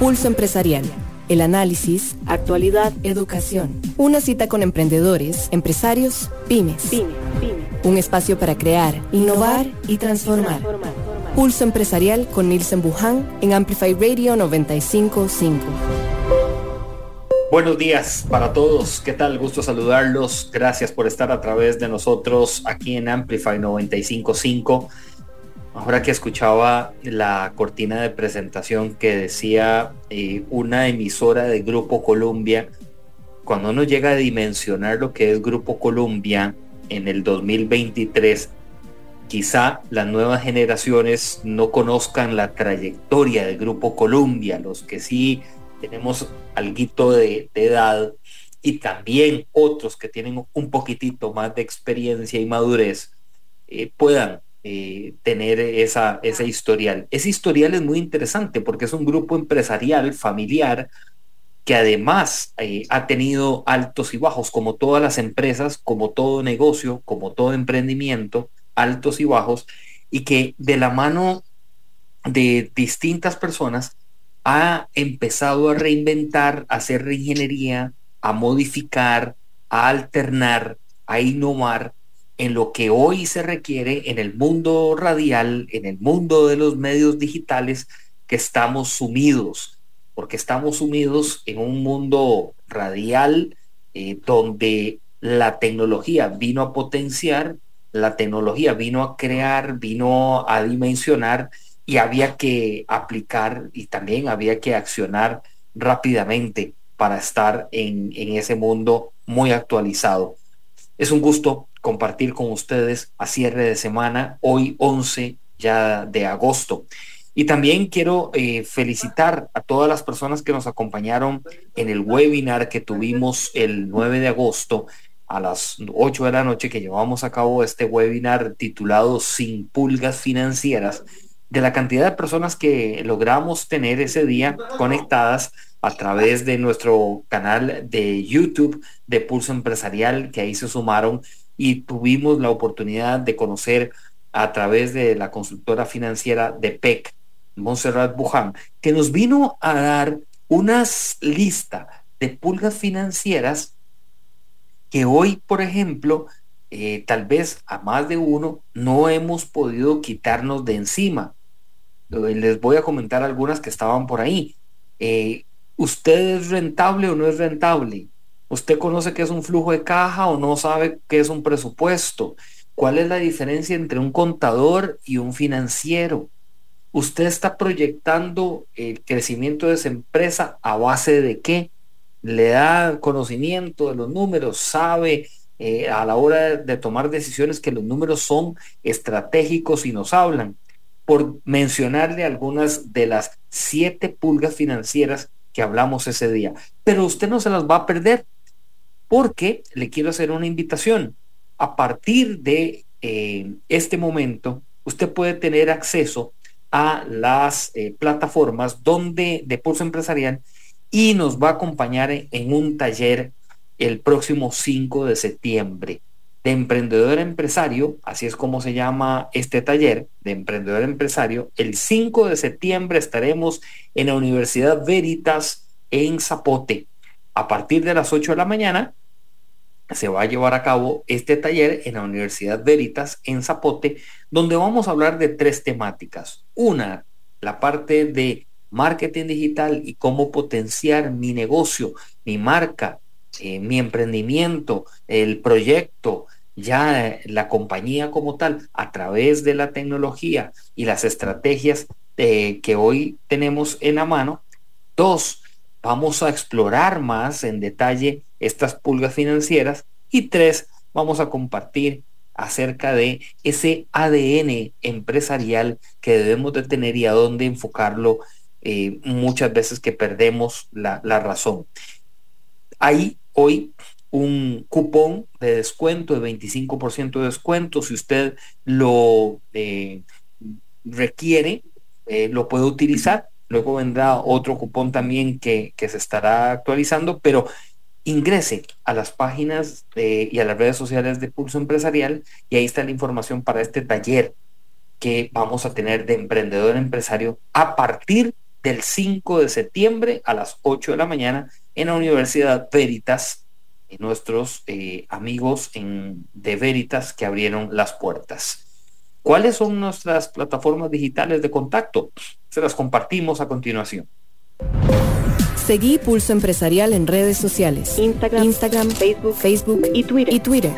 Pulso Empresarial. El análisis, actualidad, educación. Una cita con emprendedores, empresarios, pymes. Un espacio para crear, innovar y transformar. Pulso Empresarial con Nielsen Buján en Amplify Radio 955. Buenos días para todos. ¿Qué tal? Gusto saludarlos. Gracias por estar a través de nosotros aquí en Amplify 955. Ahora que escuchaba la cortina de presentación que decía eh, una emisora de Grupo Colombia, cuando uno llega a dimensionar lo que es Grupo Colombia en el 2023, quizá las nuevas generaciones no conozcan la trayectoria de Grupo Colombia, los que sí tenemos de, de edad y también otros que tienen un poquitito más de experiencia y madurez eh, puedan eh, tener esa, ese historial. Ese historial es muy interesante porque es un grupo empresarial, familiar, que además eh, ha tenido altos y bajos, como todas las empresas, como todo negocio, como todo emprendimiento, altos y bajos, y que de la mano de distintas personas ha empezado a reinventar, a hacer reingeniería, a modificar, a alternar, a innovar en lo que hoy se requiere en el mundo radial, en el mundo de los medios digitales, que estamos sumidos, porque estamos sumidos en un mundo radial eh, donde la tecnología vino a potenciar, la tecnología vino a crear, vino a dimensionar y había que aplicar y también había que accionar rápidamente para estar en, en ese mundo muy actualizado. Es un gusto compartir con ustedes a cierre de semana, hoy 11 ya de agosto. Y también quiero eh, felicitar a todas las personas que nos acompañaron en el webinar que tuvimos el 9 de agosto a las 8 de la noche que llevamos a cabo este webinar titulado Sin pulgas financieras, de la cantidad de personas que logramos tener ese día conectadas a través de nuestro canal de YouTube de Pulso Empresarial, que ahí se sumaron y tuvimos la oportunidad de conocer a través de la consultora financiera de PEC, Montserrat Buján, que nos vino a dar unas lista de pulgas financieras que hoy, por ejemplo, eh, tal vez a más de uno no hemos podido quitarnos de encima. Les voy a comentar algunas que estaban por ahí. Eh, ¿Usted es rentable o no es rentable? ¿Usted conoce qué es un flujo de caja o no sabe qué es un presupuesto? ¿Cuál es la diferencia entre un contador y un financiero? ¿Usted está proyectando el crecimiento de esa empresa a base de qué? ¿Le da conocimiento de los números? ¿Sabe eh, a la hora de tomar decisiones que los números son estratégicos y nos hablan? Por mencionarle algunas de las siete pulgas financieras que hablamos ese día. Pero usted no se las va a perder porque le quiero hacer una invitación. A partir de eh, este momento, usted puede tener acceso a las eh, plataformas donde de Pulso Empresarial y nos va a acompañar en un taller el próximo 5 de septiembre de emprendedor empresario, así es como se llama este taller de emprendedor empresario. El 5 de septiembre estaremos en la Universidad Veritas en Zapote. A partir de las 8 de la mañana se va a llevar a cabo este taller en la Universidad Veritas en Zapote, donde vamos a hablar de tres temáticas. Una, la parte de marketing digital y cómo potenciar mi negocio, mi marca, eh, mi emprendimiento, el proyecto, ya la compañía como tal, a través de la tecnología y las estrategias eh, que hoy tenemos en la mano. Dos, vamos a explorar más en detalle estas pulgas financieras. Y tres, vamos a compartir acerca de ese ADN empresarial que debemos de tener y a dónde enfocarlo eh, muchas veces que perdemos la, razón. Hay hoy un cupón de descuento de 25% de descuento. Si usted lo eh, requiere, eh, lo puede utilizar. Luego vendrá otro cupón también que, que se estará actualizando, pero ingrese a las páginas y a las redes sociales de Pulso Empresarial y ahí está la información para este taller que vamos a tener de emprendedor empresario a partir del 5 de septiembre a las 8 de la mañana en la Universidad Veritas, nuestros eh, amigos en, de Veritas que abrieron las puertas. ¿Cuáles son nuestras plataformas digitales de contacto? Se las compartimos a continuación. Seguí Pulso Empresarial en redes sociales. Instagram, Instagram Facebook, Facebook y Twitter. Y Twitter.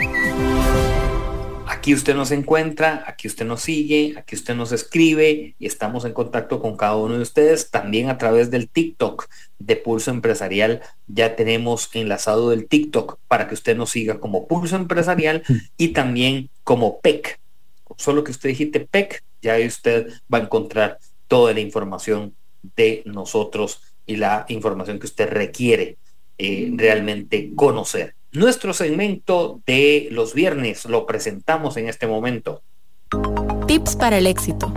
Aquí usted nos encuentra, aquí usted nos sigue, aquí usted nos escribe y estamos en contacto con cada uno de ustedes. También a través del TikTok de Pulso Empresarial ya tenemos enlazado el TikTok para que usted nos siga como Pulso Empresarial y también como PEC. Solo que usted dijiste PEC, ya usted va a encontrar toda la información de nosotros y la información que usted requiere eh, realmente conocer. Nuestro segmento de los viernes lo presentamos en este momento. Tips para el éxito.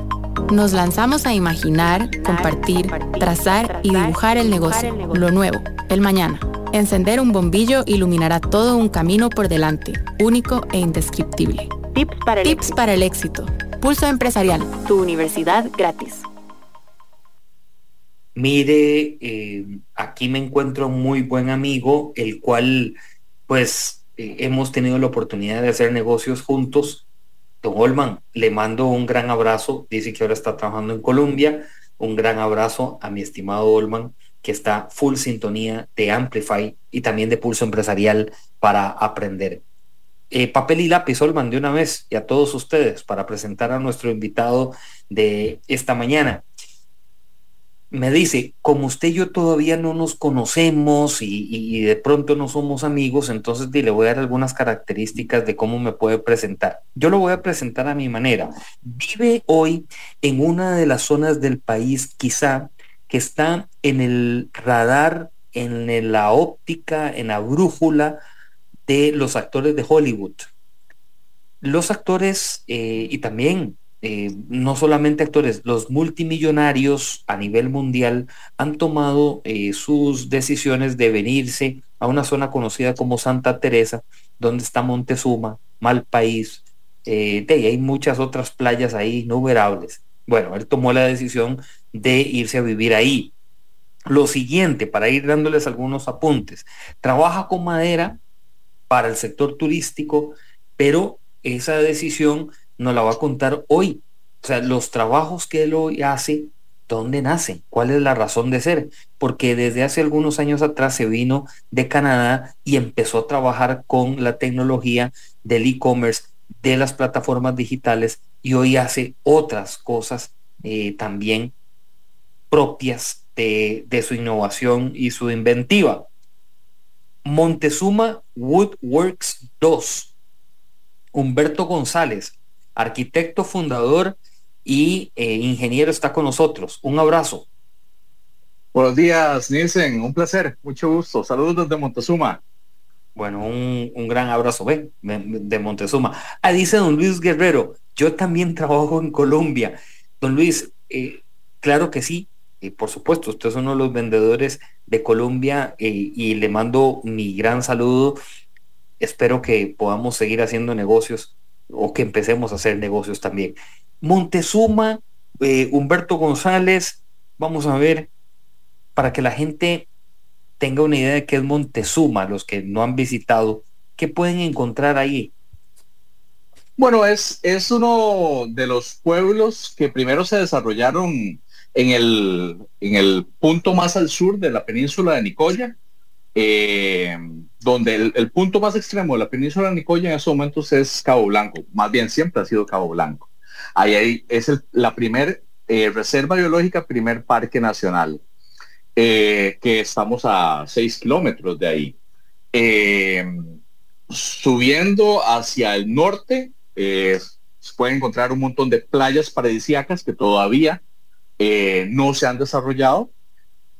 Nos lanzamos a imaginar, compartir, trazar y dibujar el negocio, lo nuevo, el mañana. Encender un bombillo iluminará todo un camino por delante, único e indescriptible. Tips para el, Tips para el éxito. Pulso Empresarial. Tu universidad gratis. Mire, eh, aquí me encuentro un muy buen amigo, el cual pues eh, hemos tenido la oportunidad de hacer negocios juntos. Don Olman, le mando un gran abrazo, dice que ahora está trabajando en Colombia, un gran abrazo a mi estimado Olman, que está full sintonía de Amplify y también de Pulso Empresarial para aprender. Eh, papel y lápiz, Olman, de una vez, y a todos ustedes, para presentar a nuestro invitado de esta mañana me dice, como usted y yo todavía no nos conocemos y, de pronto no somos amigos, entonces le voy a dar algunas características de cómo me puede presentar. Yo lo voy a presentar a mi manera. Vive hoy en una de las zonas del país quizá que está en el radar, en la óptica, en la brújula de los actores de Hollywood. Los actores eh, y también eh, no solamente actores, los multimillonarios a nivel mundial han tomado eh, sus decisiones de venirse a una zona conocida como Santa Teresa, donde está Montezuma, Malpaís, eh, y hay muchas otras playas ahí innumerables. Bueno, él tomó la decisión de irse a vivir ahí. Lo siguiente, para ir dándoles algunos apuntes, trabaja con madera para el sector turístico, pero esa decisión nos la va a contar hoy. O sea, los trabajos que él hoy hace, ¿dónde nacen? ¿Cuál es la razón de ser? Porque desde hace algunos años atrás se vino de Canadá y empezó a trabajar con la tecnología del e-commerce, de las plataformas digitales y hoy hace otras cosas eh, también propias de, de su innovación y su inventiva. Montezuma Woodworks 2. Humberto González, arquitecto fundador y eh, ingeniero, está con nosotros. Un abrazo. Buenos días, Nielsen. Un placer. Mucho gusto. Saludos desde Montezuma. Bueno, un, gran abrazo ven, de Montezuma. Ah, dice don Luis Guerrero, yo también trabajo en Colombia. Don Luis, eh, claro que sí, y por supuesto, usted es uno de los vendedores de Colombia eh, y le mando mi gran saludo. Espero que podamos seguir haciendo negocios o que empecemos a hacer negocios también. Montezuma, eh, Humberto González, vamos a ver, para que la gente tenga una idea de qué es Montezuma, los que no han visitado, ¿qué pueden encontrar ahí? Bueno, es, es uno de los pueblos que primero se desarrollaron en el, en el punto más al sur de la península de Nicoya, eh, donde el, punto más extremo de la península de Nicoya en esos momentos es Cabo Blanco, más bien siempre ha sido Cabo Blanco. Ahí, es la primer eh, reserva biológica, primer parque nacional, eh, que estamos a seis kilómetros de ahí. subiendo hacia el norte, se puede encontrar un montón de playas paradisíacas que todavía no se han desarrollado,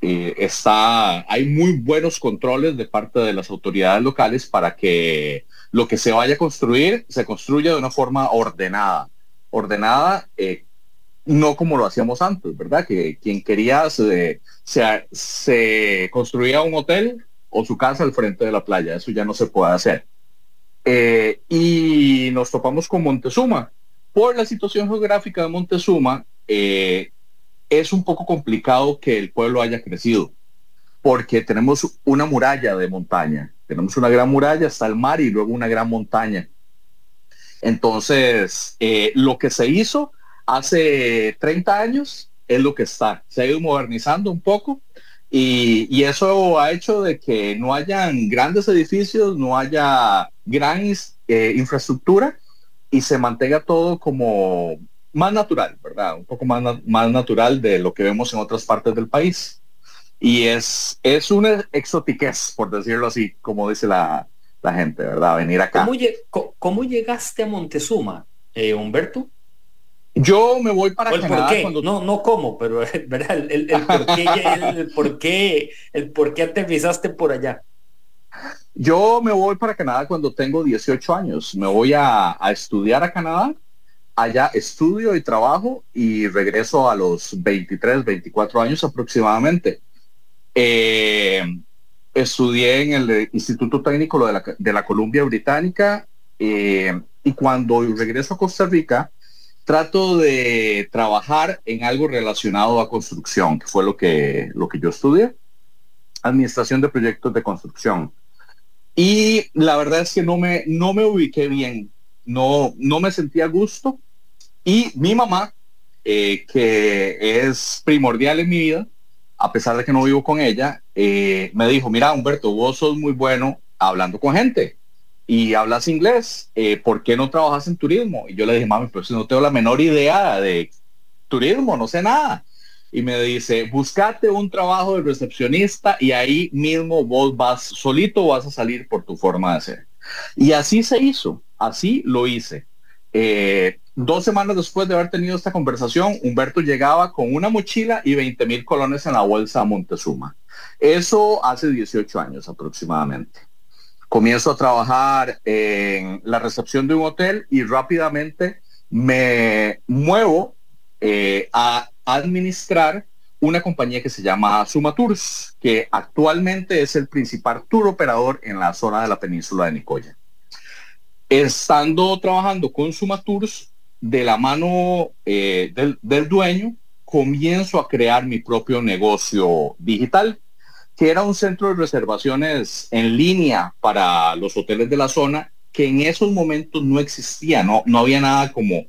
eh, está, hay muy buenos controles de parte de las autoridades locales para que lo que se vaya a construir se construya de una forma ordenada. Ordenada, eh, no como lo hacíamos antes, ¿verdad? Que quien quería se, se, construía un hotel o su casa al frente de la playa. Eso ya no se puede hacer. Eh, y nos topamos con Montezuma. Por la situación geográfica de Montezuma, es un poco complicado que el pueblo haya crecido, porque tenemos una muralla de montaña, tenemos una gran muralla hasta el mar y luego una gran montaña. Entonces, eh, lo que se hizo hace 30 años es lo que está. Se ha ido modernizando un poco y, eso ha hecho de que no hayan grandes edificios, no haya gran eh, infraestructura y se mantenga todo como más natural, ¿verdad? Un poco más, más natural de lo que vemos en otras partes del país. Y es, es una exotiquez, por decirlo así, como dice la, gente, ¿verdad? Venir acá. ¿Cómo, llegaste a Montezuma, eh, Humberto? Yo me voy para Canadá cuando... No, no cómo, pero ¿verdad? El, por qué, el, por qué, el por qué aterrizaste por allá. Yo me voy para Canadá cuando tengo 18 años. Me voy a, estudiar a Canadá. Allá estudio y trabajo y regreso a los 23, 24 años aproximadamente. Eh, estudié en el Instituto Técnico de la, de la Columbia Británica eh, y cuando regreso a Costa Rica, trato de trabajar en algo relacionado a construcción, que fue lo que, lo que yo estudié, administración de proyectos de construcción. Y la verdad es que no me, no me ubiqué bien, no, no me sentía a gusto. Y mi mamá, eh, que es primordial en mi vida, a pesar de que no vivo con ella, eh, me dijo, mira Humberto, vos sos muy bueno hablando con gente y hablas inglés, eh, ¿por qué no trabajas en turismo? Y yo le dije, mami, pues no tengo la menor idea de turismo, no sé nada y me dice, buscate un trabajo de recepcionista y ahí mismo vos vas solito, vas a salir por tu forma de ser. Y así se hizo, así lo hice. Eh, dos semanas después de haber tenido esta conversación, Humberto llegaba con una mochila y 20 mil colones en la bolsa a Montezuma. Eso hace 18 años aproximadamente. Comienzo a trabajar en la recepción de un hotel y rápidamente me muevo eh, a administrar una compañía que se llama Suma Tours, que actualmente es el principal tour operador en la zona de la península de Nicoya. Estando trabajando con Suma Tours, de la mano eh, del, del dueño, comienzo a crear mi propio negocio digital, que era un centro de reservaciones en línea para los hoteles de la zona, que en esos momentos no existía, no, no había nada como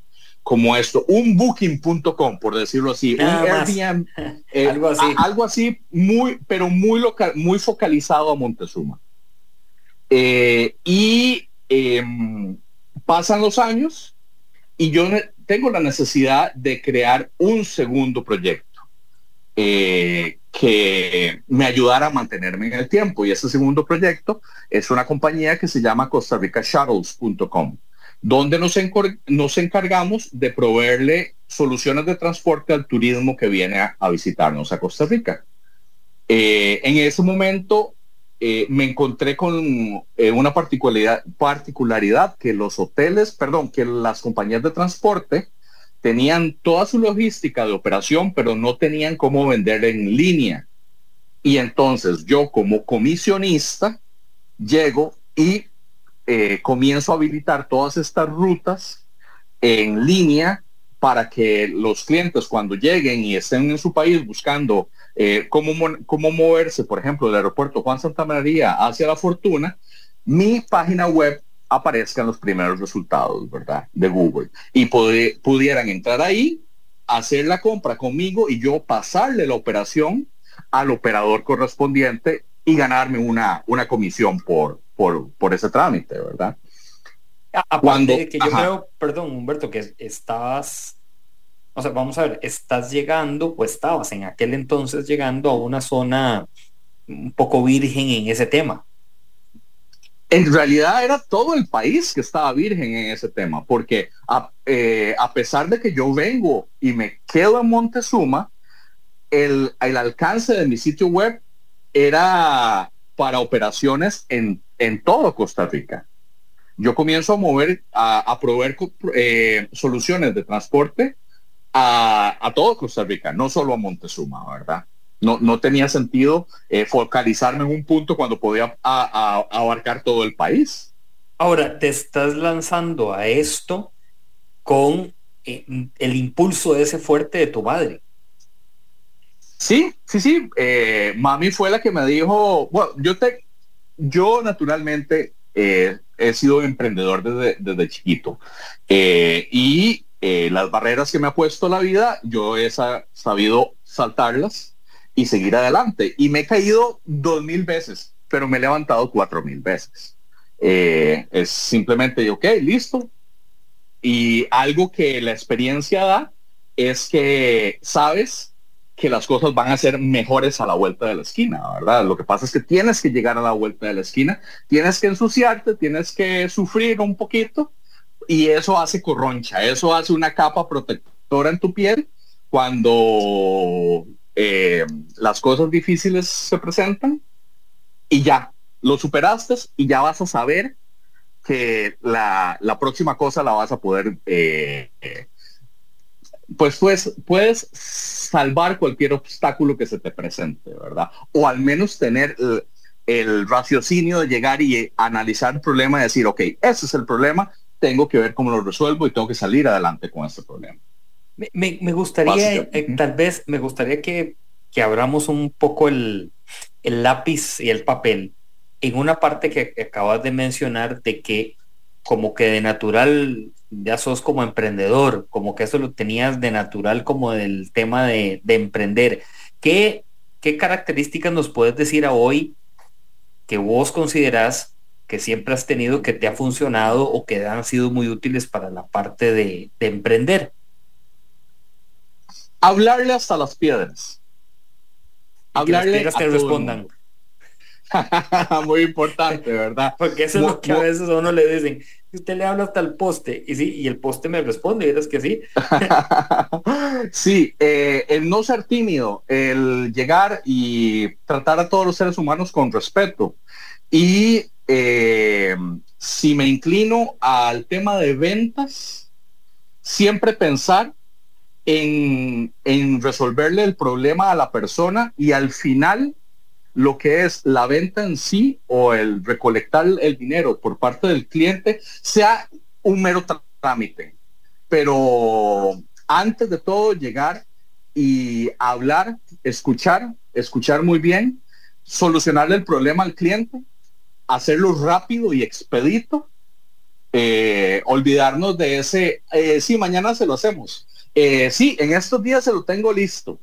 como esto, un booking.com, por decirlo así, un Airbnb, eh, algo así, algo así muy, pero muy local, muy focalizado a Montezuma. Eh, y em, pasan los años y yo tengo la necesidad de crear un segundo proyecto eh, que me ayudara a mantenerme en el tiempo. Y ese segundo proyecto es una compañía que se llama Costa Rica Shuttles.com donde nos, encargamos de proveerle soluciones de transporte al turismo que viene a, visitarnos a Costa Rica. Eh, en ese momento eh, me encontré con eh, una particularidad, particularidad que los hoteles, perdón, que las compañías de transporte tenían toda su logística de operación, pero no tenían cómo vender en línea. Y entonces yo como comisionista llego y eh, comienzo a habilitar todas estas rutas en línea para que los clientes cuando lleguen y estén en su país buscando eh, cómo, cómo moverse, por ejemplo, del aeropuerto Juan Santa María hacia La Fortuna, mi página web aparezca en los primeros resultados, ¿verdad? De Google. Y pudieran entrar ahí, hacer la compra conmigo y yo pasarle la operación al operador correspondiente y ganarme una, una comisión por, por, por ese trámite, ¿verdad? Cuando, que yo creo, perdón, Humberto, que estabas, o sea, vamos a ver, estás llegando, pues estabas en aquel entonces llegando a una zona un poco virgen en ese tema. En realidad era todo el país que estaba virgen en ese tema, porque a, eh, a pesar de que yo vengo y me quedo en Montezuma, el, el alcance de mi sitio web era para operaciones en en todo Costa Rica. Yo comienzo a mover, a, proveer eh, soluciones de transporte a, todo Costa Rica, no solo a Montezuma, ¿verdad? No, no tenía sentido eh, focalizarme en un punto cuando podía abarcar todo el país. Ahora, te estás lanzando a esto con eh, el impulso ese fuerte de tu madre. Sí, sí, sí. Eh, mami fue la que me dijo, bueno, yo te, yo naturalmente eh, he sido emprendedor desde, desde chiquito eh, y las barreras que me ha puesto la vida, yo he sabido saltarlas y seguir adelante. Y me he caído dos mil veces, pero me he levantado cuatro mil veces. es simplemente, ok, listo. Y algo que la experiencia da es que sabes que las cosas van a ser mejores a la vuelta de la esquina, ¿verdad? Lo que pasa es que tienes que llegar a la vuelta de la esquina, tienes que ensuciarte, tienes que sufrir un poquito y eso hace corroncha, eso hace una capa protectora en tu piel cuando eh, las cosas difíciles se presentan y ya, lo superaste y ya vas a saber que la, próxima cosa la vas a poder eh, pues, pues puedes salvar cualquier obstáculo que se te presente, ¿verdad? O al menos tener el, raciocinio de llegar y analizar el problema y decir, ok, ese es el problema, tengo que ver cómo lo resuelvo y tengo que salir adelante con este problema. Me, gustaría, eh, tal vez, me gustaría que, que abramos un poco el, el lápiz y el papel en una parte que acabas de mencionar de que como que de natural ya sos como emprendedor, como que eso lo tenías de natural como del tema de, emprender. ¿Qué, ¿Qué características nos puedes decir a hoy que vos considerás que siempre has tenido, que te ha funcionado o que han sido muy útiles para la parte de, emprender? Hablarle hasta las piedras. Hablarle que que respondan. Muy importante, ¿verdad? Porque eso es lo que a veces a uno le dicen, usted le habla hasta el poste, y sí, y el poste me responde, y es que sí. sí, eh, el no ser tímido, el llegar y tratar a todos los seres humanos con respeto. Y eh, si me inclino al tema de ventas, siempre pensar en, en resolverle el problema a la persona y al final lo que es la venta en sí o el recolectar el dinero por parte del cliente sea un mero trámite. Pero antes de todo llegar y hablar, escuchar, escuchar muy bien, solucionarle el problema al cliente, hacerlo rápido y expedito, eh, olvidarnos de ese, eh, sí, mañana se lo hacemos. Eh, sí, en estos días se lo tengo listo.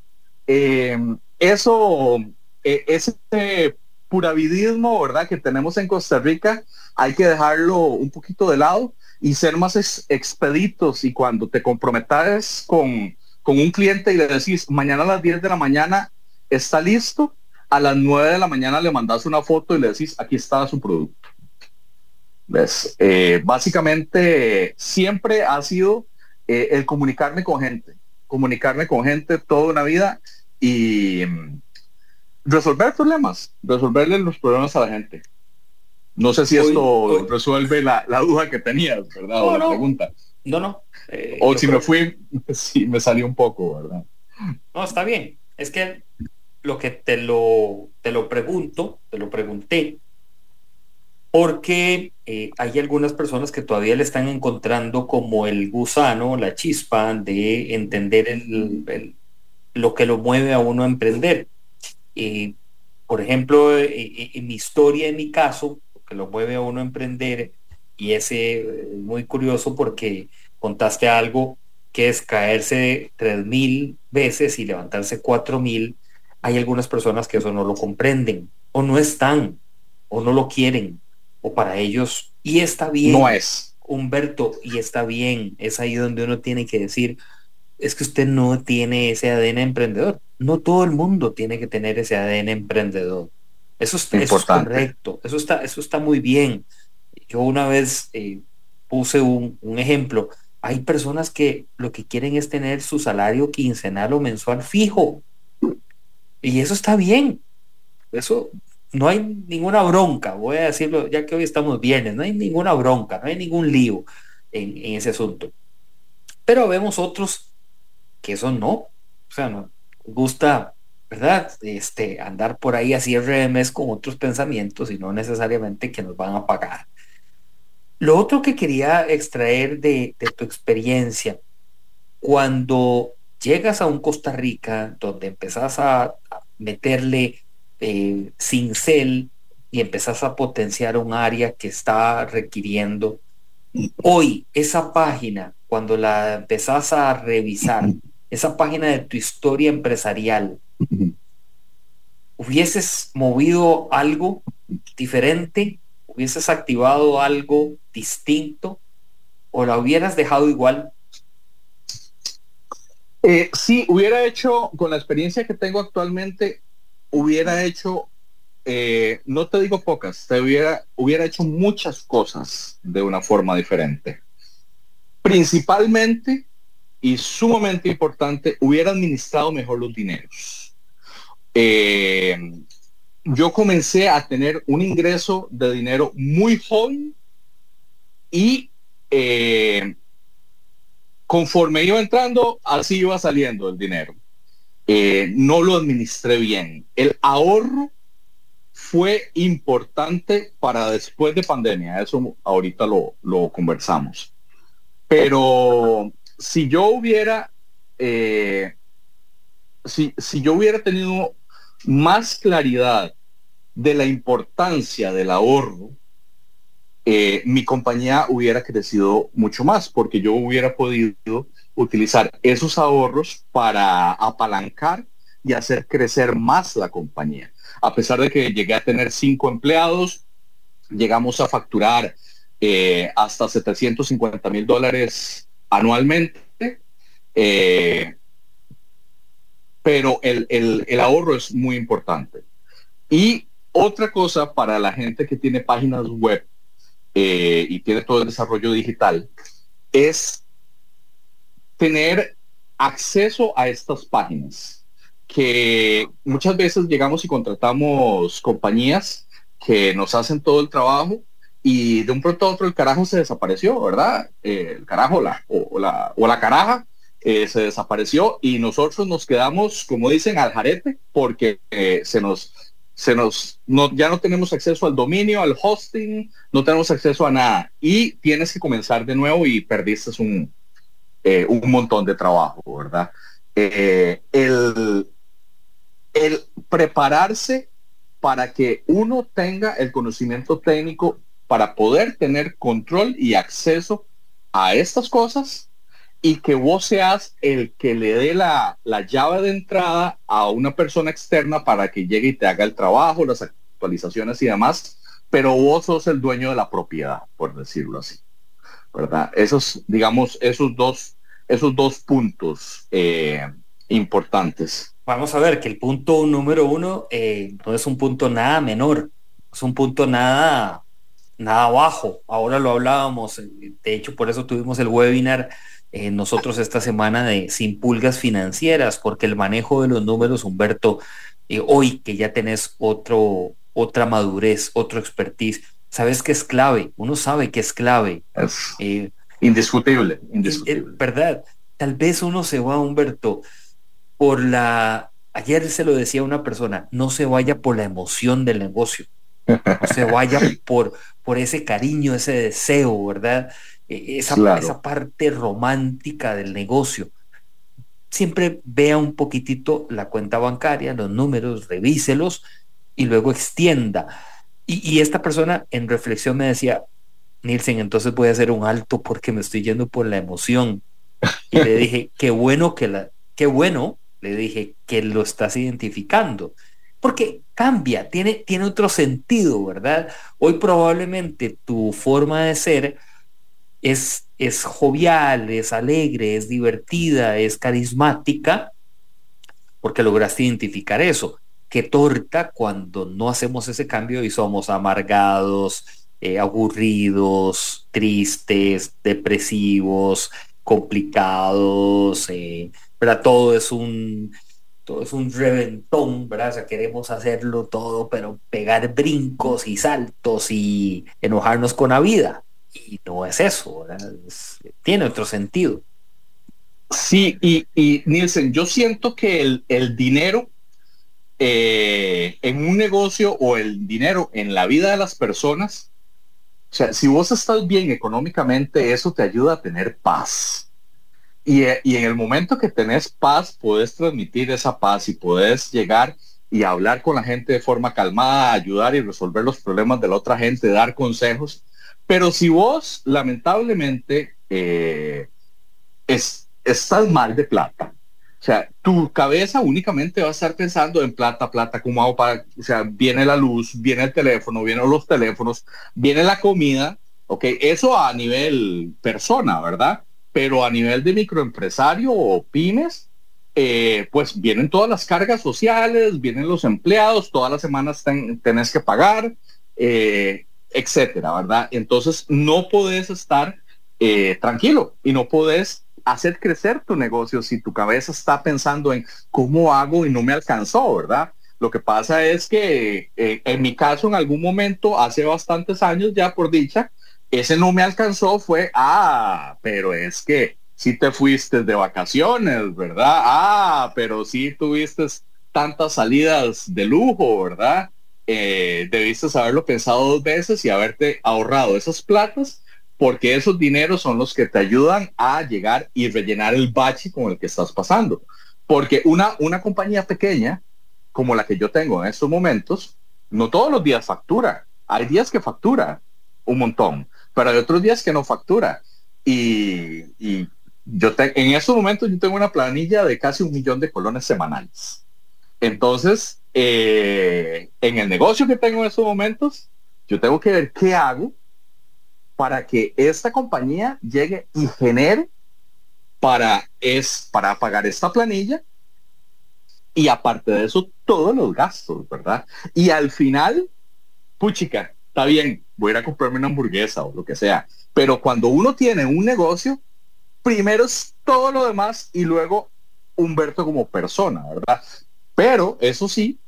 eso e, ese puravidismo, ¿verdad? Que tenemos en Costa Rica, hay que dejarlo un poquito de lado y ser más expeditos y cuando te comprometas con, con un cliente y le decís, mañana a las 10 de la mañana está listo, a las 9 de la mañana le mandas una foto y le decís, aquí está su producto. ¿Ves? Eh, básicamente siempre ha sido eh, el comunicarme con gente, comunicarme con gente toda una vida y, resolver problemas, resolverle los problemas a la gente. No sé si esto resuelve la, duda que tenías, ¿verdad? No, o la pregunta. No, no. Eh, o si me fui, sí, me salió un poco, ¿verdad? No, está bien. Es que lo que te lo, te lo pregunto, te lo pregunté, porque eh, hay algunas personas que todavía le están encontrando como el gusano, la chispa de entender el, lo que lo mueve a uno a emprender. Eh, por ejemplo, eh, eh, en mi historia, en mi caso, que lo mueve a uno a emprender, y ese es muy curioso porque contaste algo que es caerse tres mil veces y levantarse cuatro mil. Hay algunas personas que eso no lo comprenden, o no están, o no lo quieren, o para ellos, y está bien. No es. Humberto, y está bien, es ahí donde uno tiene que decir, es que usted no tiene ese ADN emprendedor. No todo el mundo tiene que tener ese ADN emprendedor. Eso, es correcto, eso está, eso está muy bien. Yo una vez eh, puse un, ejemplo. Hay personas que lo que quieren es tener su salario quincenal o mensual fijo. Y eso está bien. Eso no hay ninguna bronca, voy a decirlo, ya que hoy estamos bienes, no hay ninguna bronca, no hay ningún lío en, ese asunto. Pero vemos otros que eso no, o sea, no gusta, ¿verdad? Este, andar por ahí así RMS con otros pensamientos y no necesariamente que nos van a pagar. Lo otro que quería extraer de tu experiencia, cuando llegas a un Costa Rica donde empezás a meterle eh, cincel y empezás a potenciar un área que está requiriendo. Hoy, esa página, cuando la empezás a revisar, esa página de tu historia empresarial, ¿hubieses movido algo diferente? ¿Hubieses activado algo distinto? ¿O la hubieras dejado igual? Eh, sí, hubiera hecho, con la experiencia que tengo actualmente, hubiera hecho, eh, no te digo pocas, te hubiera, hubiera hecho muchas cosas de una forma diferente. Principalmente y sumamente importante, hubiera administrado mejor los dineros. Eh, yo comencé a tener un ingreso de dinero muy joven y eh, conforme iba entrando, así iba saliendo el dinero. Eh, no lo administré bien. El ahorro fue importante para después de pandemia. Eso ahorita lo, conversamos. Pero si yo hubiera, eh, si yo hubiera tenido más claridad de la importancia del ahorro, eh, mi compañía hubiera crecido mucho más porque yo hubiera podido utilizar esos ahorros para apalancar y hacer crecer más la compañía. A pesar de que llegué a tener cinco empleados, llegamos a facturar eh, hasta 750 mil dólares anualmente. Eh, pero el, el ahorro es muy importante. Y otra cosa para la gente que tiene páginas web eh, y tiene todo el desarrollo digital, es tener acceso a estas páginas, que muchas veces llegamos y contratamos compañías que nos hacen todo el trabajo y de un pronto a otro el carajo se desapareció, ¿verdad? Eh, el carajo la, o, la, o la caraja eh, se desapareció y nosotros nos quedamos, como dicen, al jarete porque se nos se nos, no, ya no tenemos acceso al dominio, al hosting, no tenemos acceso a nada. Y tienes que comenzar de nuevo y perdiste un, eh, un montón de trabajo, ¿verdad? Eh, el, el prepararse para que uno tenga el conocimiento técnico para poder tener control y acceso a estas cosas y que vos seas el que le dé la, llave de entrada a una persona externa para que llegue y te haga el trabajo, las actualizaciones y demás, pero vos sos el dueño de la propiedad, por decirlo así. ¿Verdad? Esos, digamos, esos dos, esos dos puntos eh, importantes. Vamos a ver que el punto número uno eh, no es un punto nada menor, es un punto nada, nada bajo. Ahora lo hablábamos, de hecho por eso tuvimos el webinar eh, nosotros esta semana de Sin Pulgas Financieras, porque el manejo de los números, Humberto, eh, hoy que ya tenés otro, otra madurez, otro expertise, sabes que es clave, uno sabe que es clave. Es eh, indiscutible, indiscutible. ¿Verdad? Tal vez uno se va, Humberto, por la... Ayer se lo decía una persona, no se vaya por la emoción del negocio, no se vaya por, por ese cariño, ese deseo, ¿verdad? E, esa, esa parte romántica del negocio. Siempre vea un poquitito la cuenta bancaria, los números, revíselos y luego extienda. Y, esta persona en reflexión me decía, Nielsen, entonces voy a hacer un alto porque me estoy yendo por la emoción. Y le dije, qué bueno que la, qué bueno, le dije, que lo estás identificando. Porque cambia, tiene, tiene otro sentido, ¿verdad? Hoy probablemente tu forma de ser es, es jovial, es alegre, es divertida, es carismática, porque lograste identificar eso. Qué torta cuando no hacemos ese cambio y somos amargados, eh, aburridos, tristes, depresivos, complicados, eh, Todo es un todo es un reventón, ¿verdad? O sea, queremos hacerlo todo, pero pegar brincos y saltos y enojarnos con la vida y no es eso, tiene otro sentido. Sí, y, y Nielsen, yo siento que el, dinero eh, en un negocio o el dinero en la vida de las personas, o sea, si vos estás bien económicamente, eso te ayuda a tener paz. Y, y en el momento que tenés paz, puedes transmitir esa paz y puedes llegar y hablar con la gente de forma calmada, ayudar y resolver los problemas de la otra gente, dar consejos. Pero si vos, lamentablemente, eh, es, estás mal de plata, o sea, tu cabeza únicamente va a estar pensando en plata, plata, ¿cómo hago para, o sea, viene la luz, viene el teléfono, vienen los teléfonos, viene la comida, ok, eso a nivel persona, ¿verdad? Pero a nivel de microempresario o pymes, eh, pues vienen todas las cargas sociales, vienen los empleados, todas las semanas tenés que pagar, eh, etcétera, ¿verdad? Entonces no podés estar eh, tranquilo y no podés hacer crecer tu negocio si tu cabeza está pensando en cómo hago y no me alcanzó, ¿verdad? Lo que pasa es que eh, en mi caso, en algún momento, hace bastantes años ya por dicha, ese no me alcanzó fue, ah, pero es que si te fuiste de vacaciones, ¿verdad? Ah, pero si tuviste tantas salidas de lujo, ¿verdad? Eh, debiste haberlo pensado dos veces y haberte ahorrado esas platas porque esos dineros son los que te ayudan a llegar y rellenar el bache con el que estás pasando. Porque una, una compañía pequeña, como la que yo tengo en estos momentos, no todos los días factura. Hay días que factura un montón, pero hay otros días que no factura. Y, yo en estos momentos yo tengo una planilla de casi un millón de colones semanales. Entonces, eh, en el negocio que tengo en estos momentos, yo tengo que ver qué hago para que esta compañía llegue y genere para, es, para pagar esta planilla y aparte de eso todos los gastos, ¿verdad? Y al final, puchica, está bien, voy a ir a comprarme una hamburguesa o lo que sea, pero cuando uno tiene un negocio, primero es todo lo demás y luego Humberto como persona, ¿verdad? Pero eso sí,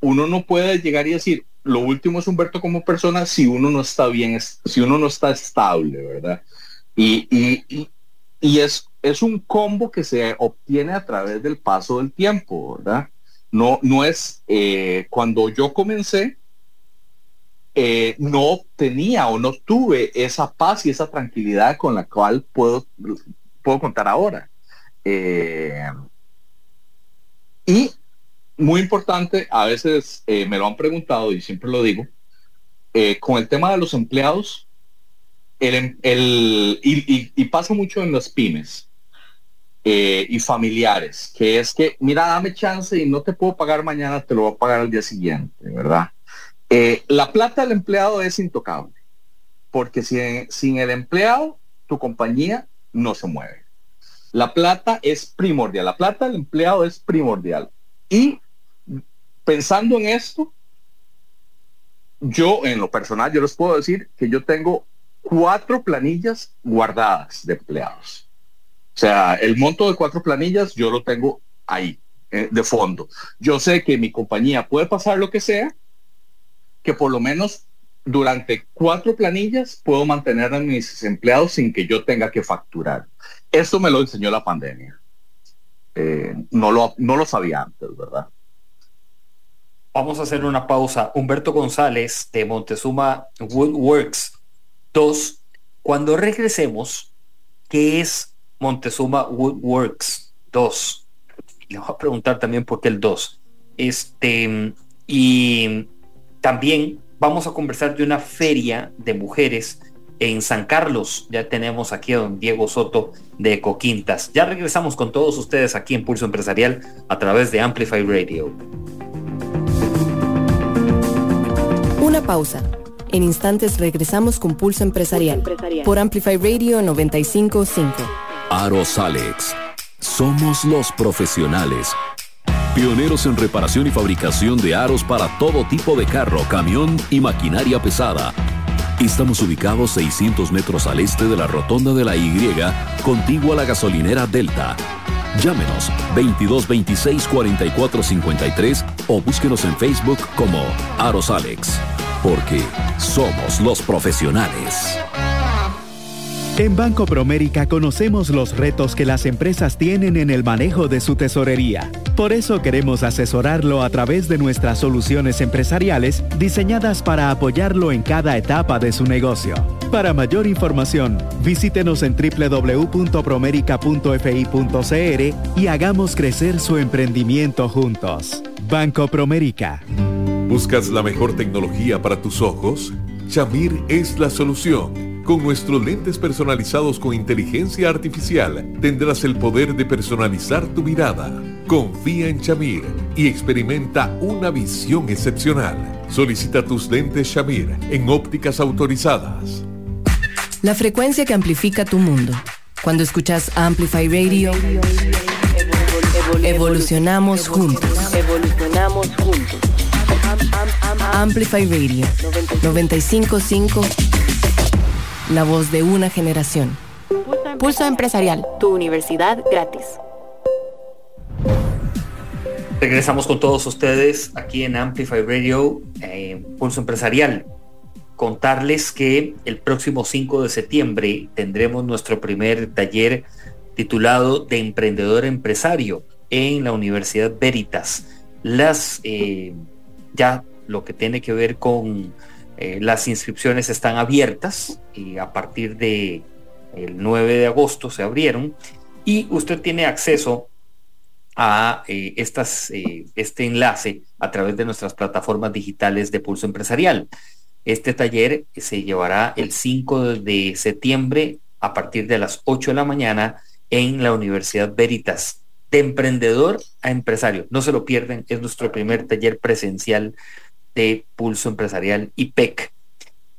uno no puede llegar y decir, lo último es Humberto como persona si uno no está bien, si uno no está estable, ¿verdad? Y, y, y, es, es un combo que se obtiene a través del paso del tiempo, ¿verdad? No, no es eh, cuando yo comencé, eh, no tenía o no tuve esa paz y esa tranquilidad con la cual puedo, puedo contar ahora. Eh, y muy importante, a veces eh, me lo han preguntado y siempre lo digo, eh, con el tema de los empleados, el, em, el, y, pasa mucho en las pymes eh, y familiares, que es que, mira, dame chance y no te puedo pagar mañana, te lo voy a pagar al día siguiente, ¿verdad? la plata del empleado es intocable, porque sin, sin el empleado, tu compañía no se mueve. La plata es primordial, la plata del empleado es primordial. Y pensando en esto, yo en lo personal, yo les puedo decir que yo tengo cuatro planillas guardadas de empleados. O sea, el monto de cuatro planillas yo lo tengo ahí, eh, de fondo. Yo sé que mi compañía puede pasar lo que sea, que por lo menos durante cuatro planillas puedo mantener a mis empleados sin que yo tenga que facturar. Esto me lo enseñó la pandemia. Eh, no, lo, no lo sabía antes, ¿verdad? Vamos a hacer una pausa. Humberto González de Montezuma Woodworks 2. Cuando regresemos, ¿qué es Montezuma Woodworks 2? Le voy a preguntar también por qué el 2. Este, y también vamos a conversar de una feria de mujeres en San Carlos. Ya tenemos aquí a don Diego Soto de Coquintas. Ya regresamos con todos ustedes aquí en Pulso Empresarial a través de Amplify Radio. Una pausa. En instantes regresamos con Pulso Empresarial, por Amplify Radio 955. Aros Alex. Somos los profesionales. Pioneros en reparación y fabricación de aros para todo tipo de carro, camión y maquinaria pesada. Estamos ubicados 600 metros al este de la rotonda de la Y, contigua a la gasolinera Delta. Llámenos 2226 4453 o búsquenos en Facebook como Aros Alex porque somos los profesionales. En Banco Promérica conocemos los retos que las empresas tienen en el manejo de su tesorería Por eso queremos asesorarlo a través de nuestras soluciones empresariales diseñadas para apoyarlo en cada etapa de su negocio. Para mayor información, visítenos en www.promerica.fi.cr y hagamos crecer su emprendimiento juntos. Banco Promérica. ¿Buscas la mejor tecnología para tus ojos? Chamir es la solución con nuestros lentes personalizados con inteligencia artificial, tendrás el poder de personalizar tu mirada. Confía en Shamir y experimenta una visión excepcional. Solicita tus lentes Shamir en ópticas autorizadas. La frecuencia que amplifica tu mundo. Cuando escuchas Amplify Radio, evolucionamos juntos. Evolucionamos juntos. Amplify Radio 955 la voz de una generación. Pulso Empresarial, tu universidad gratis. Regresamos con todos ustedes aquí en Amplify Radio, eh, Pulso Empresarial. Contarles que el próximo 5 de septiembre tendremos nuestro primer taller titulado de emprendedor empresario en la Universidad Veritas. Las eh, ya lo que tiene que ver con eh, las inscripciones están abiertas y a partir de el 9 de agosto se abrieron y usted tiene acceso a eh, estas, eh, este enlace a través de nuestras plataformas digitales de Pulso Empresarial. Este taller se llevará el 5 de septiembre a partir de las 8 de la mañana en la Universidad Veritas, de emprendedor a empresario. No se lo pierden, es nuestro primer taller presencial de Pulso Empresarial IPEC.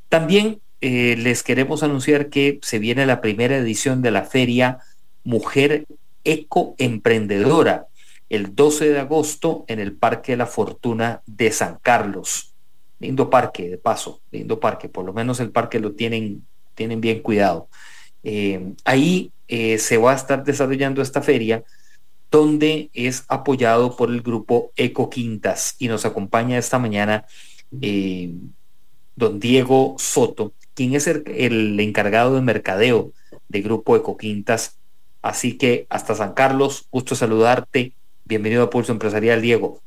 También eh, les queremos anunciar que se viene la primera edición de la feria Mujer Eco Emprendedora el 12 de agosto en el Parque de la Fortuna de San Carlos. Lindo parque, de paso, lindo parque, por lo menos el parque lo tienen, tienen bien cuidado. Eh, ahí eh, se va a estar desarrollando esta feria donde es apoyado por el grupo Eco Quintas y nos acompaña esta mañana eh, don Diego Soto, quien es el, encargado de mercadeo de Grupo Eco Quintas. Así que hasta San Carlos, gusto saludarte. Bienvenido a Pulso Empresarial, Diego.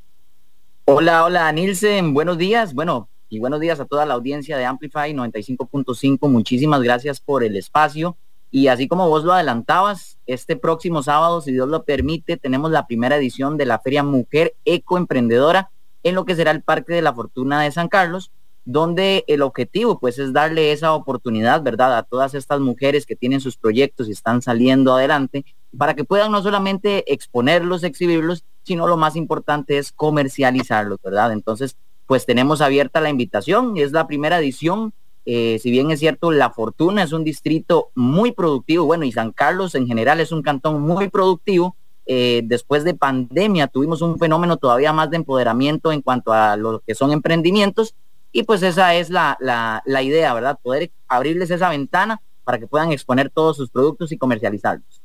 Hola, hola, Nilsen. Buenos días. Bueno, y buenos días a toda la audiencia de Amplify 95.5. Muchísimas gracias por el espacio. Y así como vos lo adelantabas, este próximo sábado, si Dios lo permite, tenemos la primera edición de la Feria Mujer Eco Emprendedora en lo que será el Parque de la Fortuna de San Carlos, donde el objetivo pues es darle esa oportunidad, ¿verdad?, a todas estas mujeres que tienen sus proyectos y están saliendo adelante, para que puedan no solamente exponerlos, exhibirlos, sino lo más importante es comercializarlos, ¿verdad? Entonces, pues tenemos abierta la invitación, es la primera edición, eh, si bien es cierto, La Fortuna es un distrito muy productivo, bueno, y San Carlos en general es un cantón muy productivo. Eh, después de pandemia tuvimos un fenómeno todavía más de empoderamiento en cuanto a lo que son emprendimientos y pues esa es la, la, idea, ¿verdad? Poder abrirles esa ventana para que puedan exponer todos sus productos y comercializarlos.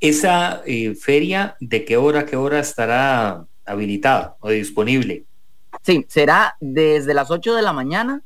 ¿Esa eh, feria de qué hora, qué hora estará habilitada o disponible? Sí, será desde las 8 de la mañana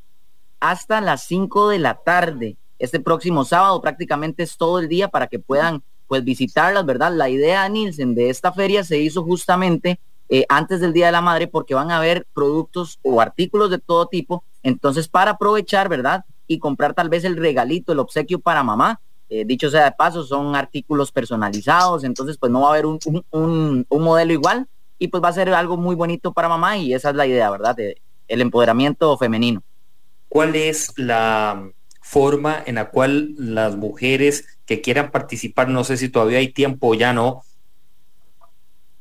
hasta las 5 de la tarde. Este próximo sábado prácticamente es todo el día para que puedan pues visitarlas, ¿verdad? La idea, Nielsen, de esta feria se hizo justamente eh, antes del Día de la Madre porque van a haber productos o artículos de todo tipo. Entonces, para aprovechar, ¿verdad? Y comprar tal vez el regalito, el obsequio para mamá. Eh, dicho sea de paso, son artículos personalizados, entonces pues no va a haber un, un, un, modelo igual y pues va a ser algo muy bonito para mamá y esa es la idea, ¿verdad? De, el empoderamiento femenino cuál es la forma en la cual las mujeres que quieran participar, no sé si todavía hay tiempo o ya no.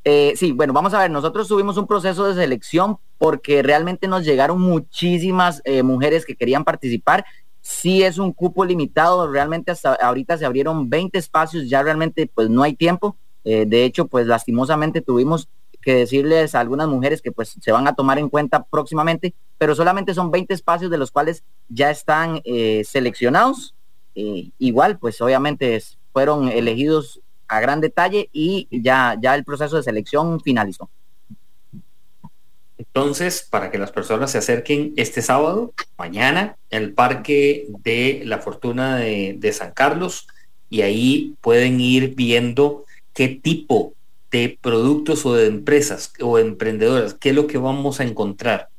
Eh, sí, bueno, vamos a ver, nosotros tuvimos un proceso de selección porque realmente nos llegaron muchísimas eh, mujeres que querían participar. Sí es un cupo limitado, realmente hasta ahorita se abrieron 20 espacios, ya realmente pues no hay tiempo. Eh, de hecho, pues lastimosamente tuvimos que decirles a algunas mujeres que pues se van a tomar en cuenta próximamente, pero solamente son 20 espacios de los cuales ya están eh, seleccionados. Eh, igual, pues obviamente fueron elegidos a gran detalle y ya, ya el proceso de selección finalizó. Entonces, para que las personas se acerquen este sábado, mañana, en el Parque de la Fortuna de, de San Carlos, y ahí pueden ir viendo qué tipo de productos o de empresas o emprendedoras? ¿Qué es lo que vamos a encontrar?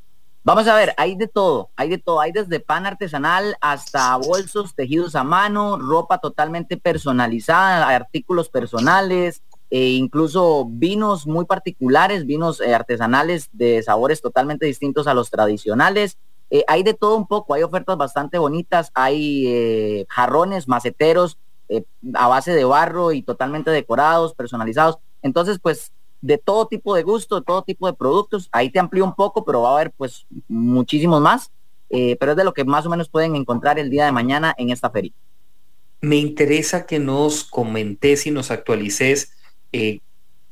Vamos a ver, hay de todo, hay de todo, hay desde pan artesanal hasta bolsos tejidos a mano, ropa totalmente personalizada, artículos personales, e incluso vinos muy particulares, vinos eh, artesanales de sabores totalmente distintos a los tradicionales. Eh, hay de todo un poco, hay ofertas bastante bonitas, hay eh, jarrones, maceteros a base de barro y totalmente decorados, personalizados. Entonces, pues de todo tipo de gusto, de todo tipo de productos. Ahí te amplío un poco, pero va a haber pues muchísimos más. Eh, pero es de lo que más o menos pueden encontrar el día de mañana en esta feria. Me interesa que nos comentes y nos actualices eh,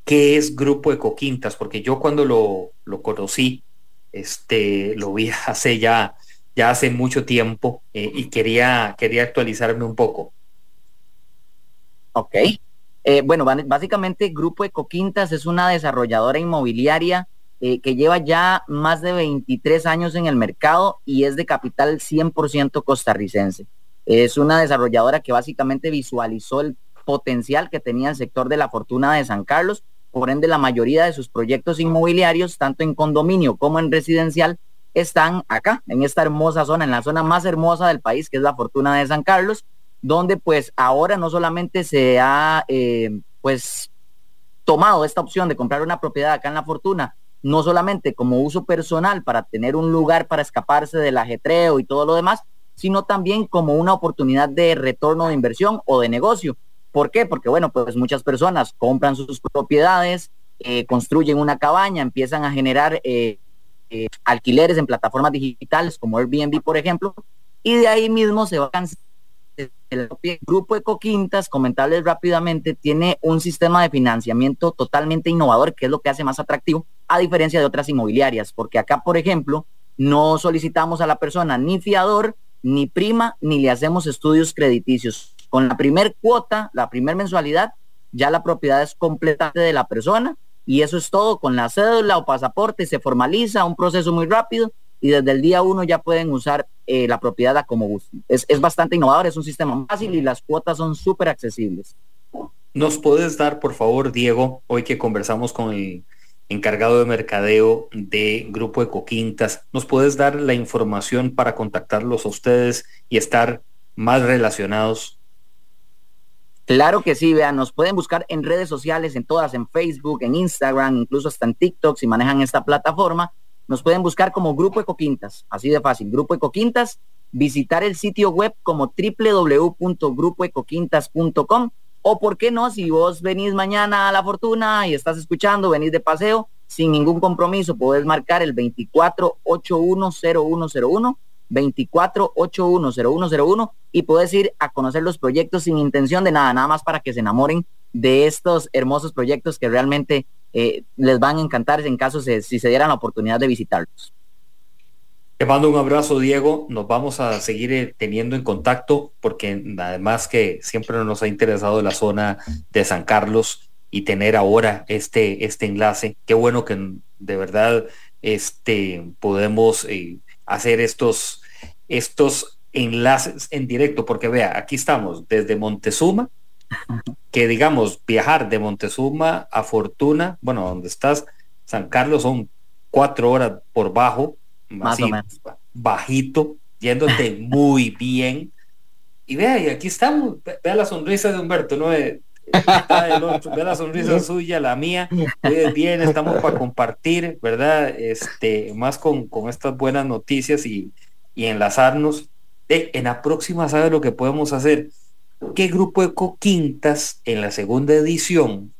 qué es Grupo Ecoquintas, porque yo cuando lo, lo, conocí, este, lo vi hace ya, ya hace mucho tiempo eh, y quería, quería actualizarme un poco. Ok. Eh, bueno, básicamente Grupo Ecoquintas es una desarrolladora inmobiliaria eh, que lleva ya más de 23 años en el mercado y es de capital 100% costarricense. Es una desarrolladora que básicamente visualizó el potencial que tenía el sector de la fortuna de San Carlos, por ende la mayoría de sus proyectos inmobiliarios, tanto en condominio como en residencial, están acá, en esta hermosa zona, en la zona más hermosa del país, que es la fortuna de San Carlos, donde pues ahora no solamente se ha eh, pues tomado esta opción de comprar una propiedad acá en La Fortuna, no solamente como uso personal para tener un lugar para escaparse del ajetreo y todo lo demás, sino también como una oportunidad de retorno de inversión o de negocio. ¿Por qué? Porque bueno, pues muchas personas compran sus propiedades, eh, construyen una cabaña, empiezan a generar eh, alquileres en plataformas digitales como Airbnb, por ejemplo, y de ahí mismo se van el grupo Ecoquintas, comentarles rápidamente, tiene un sistema de financiamiento totalmente innovador, que es lo que hace más atractivo, a diferencia de otras inmobiliarias, porque acá, por ejemplo, no solicitamos a la persona ni fiador, ni prima, ni le hacemos estudios crediticios. Con la primer cuota, la primer mensualidad, ya la propiedad es completamente de la persona y eso es todo con la cédula o pasaporte, se formaliza un proceso muy rápido y desde el día uno ya pueden usar eh, la propiedad a como gusten. Es, es bastante innovador, es un sistema fácil y las cuotas son súper accesibles. ¿Nos puedes dar, por favor, Diego, hoy que conversamos con el encargado de mercadeo de Grupo Ecoquintas, ¿nos puedes dar la información para contactarlos a ustedes y estar más relacionados? Claro que sí, vean, nos pueden buscar en redes sociales, en todas, en Facebook, en Instagram, incluso hasta en TikTok si manejan esta plataforma nos pueden buscar como Grupo Ecoquintas, así de fácil, Grupo Ecoquintas, visitar el sitio web como www.grupoecoquintas.com o por qué no, si vos venís mañana a La Fortuna y estás escuchando, venís de paseo, sin ningún compromiso, podés marcar el 24810101, 24810101 y puedes ir a conocer los proyectos sin intención de nada, nada más para que se enamoren de estos hermosos proyectos que realmente eh, les van a encantar en caso de, si se dieran la oportunidad de visitarlos. Te mando un abrazo, Diego. Nos vamos a seguir eh, teniendo en contacto porque además que siempre nos ha interesado la zona de San Carlos y tener ahora este, este enlace. Qué bueno que de verdad este, podemos eh, hacer estos, estos enlaces en directo porque vea, aquí estamos desde Montezuma que digamos, viajar de Montezuma a Fortuna, bueno, donde estás, San Carlos son cuatro horas por bajo, más o menos. bajito, yéndote muy bien. Y vea, y aquí estamos, vea la sonrisa de Humberto, ¿no? Vea la sonrisa suya, la mía, bien, estamos para compartir, ¿verdad? Este, más con, con estas buenas noticias y, y enlazarnos. en la próxima, ¿sabe lo que podemos hacer? Que Grupo Eco Quintas en la segunda edición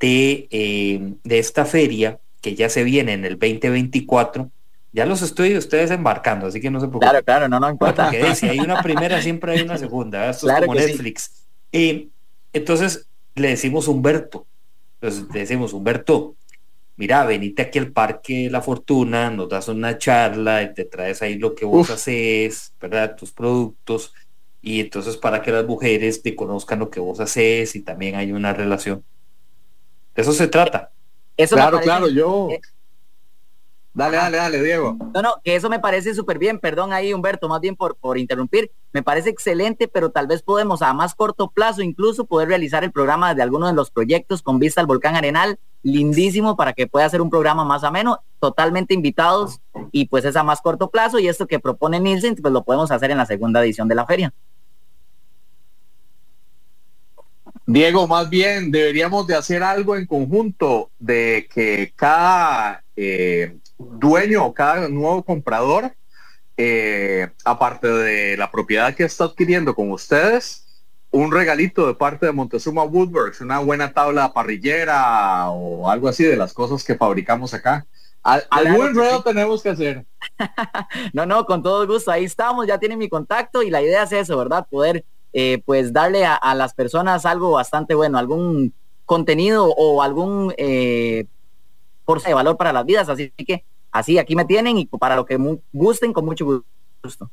de, eh, de esta feria, que ya se viene en el 2024, ya los estoy ustedes embarcando, así que no se preocupen. Claro, claro, no, no importa. Porque si hay una primera, siempre hay una segunda. Esto es como Netflix. Eh, entonces le decimos Humberto, entonces le decimos Humberto, mira, venite aquí al Parque La Fortuna, nos das una charla y te traes ahí lo que vos haces, ¿verdad? Tus productos y entonces para que las mujeres te conozcan lo que vos haces y también hay una relación. De eso se trata. Eso claro, claro, yo... Eh, Dale, dale, dale, Diego. No, no, que eso me parece súper bien. Perdón ahí, Humberto, más bien por, por interrumpir. Me parece excelente, pero tal vez podemos a más corto plazo incluso poder realizar el programa de alguno de los proyectos con vista al volcán Arenal. Lindísimo para que pueda ser un programa más ameno, totalmente invitados y pues es a más corto plazo y esto que propone Nielsen, pues lo podemos hacer en la segunda edición de la feria. Diego, más bien deberíamos de hacer algo en conjunto de que cada eh, dueño o cada nuevo comprador, eh, aparte de la propiedad que está adquiriendo con ustedes, un regalito de parte de Montezuma Woodworks, una buena tabla parrillera o algo así de las cosas que fabricamos acá. algún ruedo tenemos que hacer. no, no, con todo gusto. Ahí estamos, ya tienen mi contacto y la idea es eso, ¿verdad? Poder eh, pues darle a, las personas algo bastante bueno, algún contenido o algún eh, por de valor para las vidas. Así que así aquí me tienen y para lo que gusten, con mucho gusto.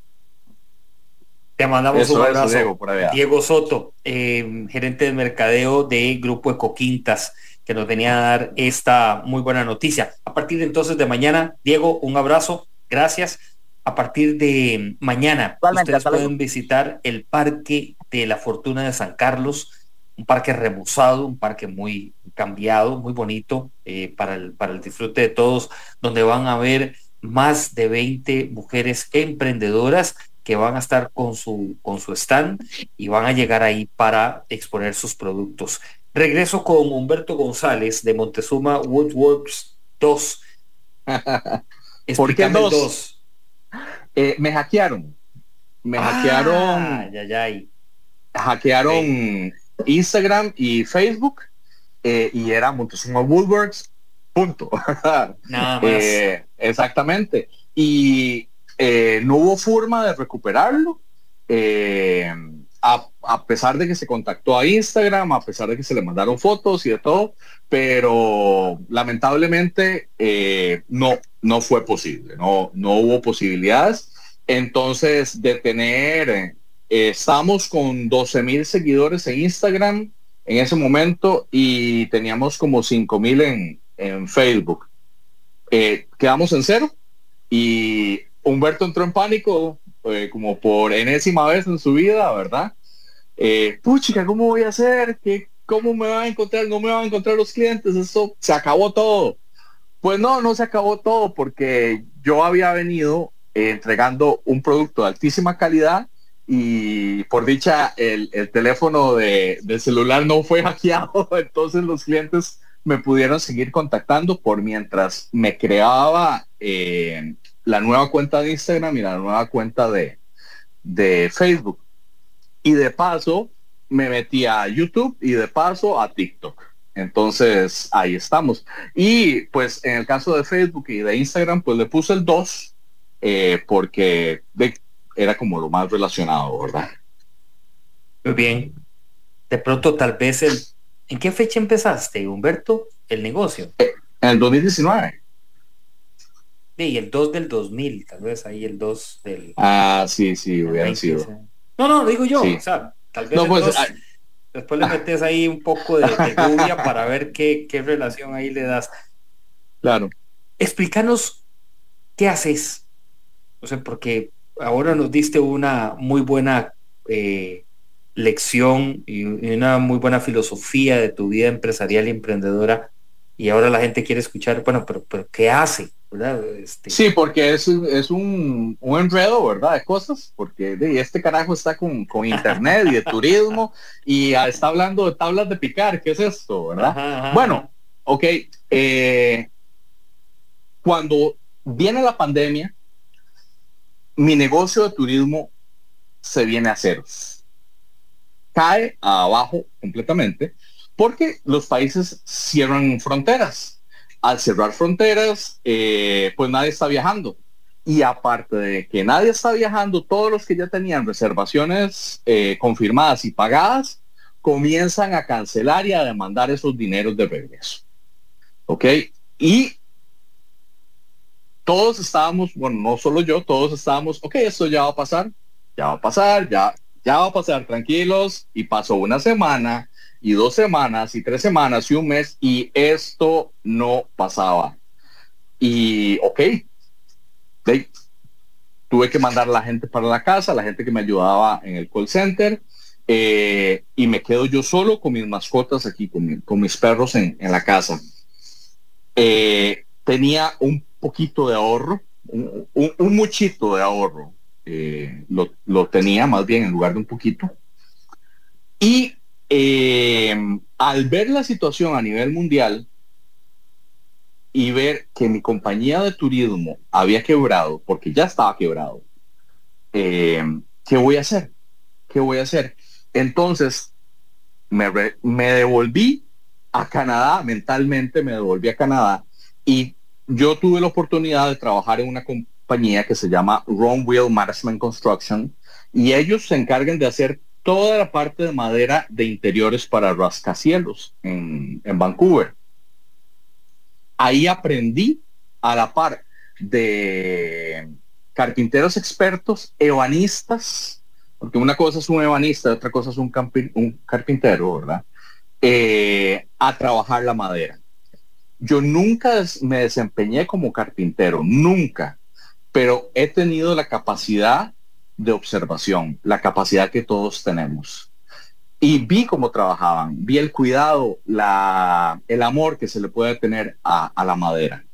Te mandamos un abrazo. Diego, Soto, em, gerente de mercadeo de Grupo Ecoquintas, que nos venía a dar esta muy buena noticia. A partir de entonces de mañana, Diego, un abrazo, gracias. A partir de mañana, ustedes pueden visitar el Parque de la Fortuna de San Carlos un parque remozado, un parque muy cambiado, muy bonito eh, para, el, para el disfrute de todos, donde van a ver más de 20 mujeres emprendedoras que van a estar con su, con su stand y van a llegar ahí para exponer sus productos. Regreso con Humberto González de Montezuma Woodworks 2. ¿Por qué dos? Eh, me hackearon. Me hackearon. Ya, ya, hackearon Instagram y Facebook eh, y era Montezuma Woodworks, punto. Nada más. Eh, exactamente. Y no hubo forma de recuperarlo. A, pesar de que se contactó a Instagram, a pesar de que se le mandaron fotos y de todo, pero lamentablemente no, no fue posible, no, no hubo posibilidades. Entonces, de tener estamos con 12 mil seguidores en Instagram en ese momento y teníamos como 5 mil en, en, Facebook. Eh, quedamos en cero y Humberto entró en pánico eh, como por enésima vez en su vida, ¿verdad? Eh, puchica, ¿cómo voy a hacer? ¿Qué, ¿Cómo me van a encontrar? No me van a encontrar los clientes. Eso se acabó todo. Pues no, no se acabó todo porque yo había venido entregando un producto de altísima calidad y por dicha el, teléfono de, celular no fue hackeado, entonces los clientes me pudieron seguir contactando por mientras me creaba eh, la nueva cuenta de Instagram y la nueva cuenta de, de Facebook. Y de paso me metí a YouTube y de paso a TikTok. Entonces ahí estamos. Y pues en el caso de Facebook y de Instagram, pues le puse el 2 eh, porque de, era como lo más relacionado, ¿verdad? Muy bien. De pronto tal vez el... ¿En qué fecha empezaste, Humberto, el negocio? En el 2019. Sí, el 2 del 2000, tal vez ahí el 2 del... Ah, sí, sí, hubiera sido. No, no, digo yo, o sea, tal vez pues, después le metes ahí un poco de, de lluvia para ver qué, qué relación ahí le das. Claro. Explícanos qué haces. O sea, porque ahora nos diste una muy buena eh, lección y una muy buena filosofía de tu vida empresarial y emprendedora. Y ahora la gente quiere escuchar, bueno, pero, pero ¿qué hace? Este... Sí, porque es, es un, un, enredo, ¿verdad? De cosas, porque de, este carajo está con, con internet y de turismo y está hablando de tablas de picar, ¿qué es esto, verdad? Bueno, ok, eh, cuando viene la pandemia, mi negocio de turismo se viene a ceros. Cae abajo completamente porque los países cierran fronteras. Al cerrar fronteras, eh, pues nadie está viajando. Y aparte de que nadie está viajando, todos los que ya tenían reservaciones eh, confirmadas y pagadas, comienzan a cancelar y a demandar esos dineros de regreso. ¿Ok? Y todos estábamos, bueno, no solo yo, todos estábamos, ok, esto ya va a pasar, ya va a pasar, ya, ya va a pasar, tranquilos. Y pasó una semana, y dos semanas, y tres semanas, y un mes, y esto no pasaba. Y, ok, tuve que mandar a la gente para la casa, la gente que me ayudaba en el call center, eh, y me quedo yo solo con mis mascotas aquí, con, mis perros en, la casa. Eh, tenía un poquito de ahorro, un, muchito de ahorro, eh, lo, tenía más bien en lugar de un poquito. Y al ver la situación a nivel mundial, y ver que mi compañía de turismo había quebrado, porque ya estaba quebrado, eh, ¿qué voy a hacer? ¿Qué voy a hacer? Entonces, me, me devolví a Canadá, mentalmente me devolví a Canadá y yo tuve la oportunidad de trabajar en una compañía que se llama Ron Wheel Management Construction y ellos se encargan de hacer toda la parte de madera de interiores para rascacielos en, Vancouver ahí aprendí a la par de carpinteros expertos, ebanistas, porque una cosa es un ebanista, otra cosa es un, un carpintero, ¿verdad? Eh, a trabajar la madera. Yo nunca me desempeñé como carpintero, nunca, pero he tenido la capacidad de observación, la capacidad que todos tenemos y vi cómo trabajaban, vi el cuidado, la, el amor que se le puede tener a, la madera.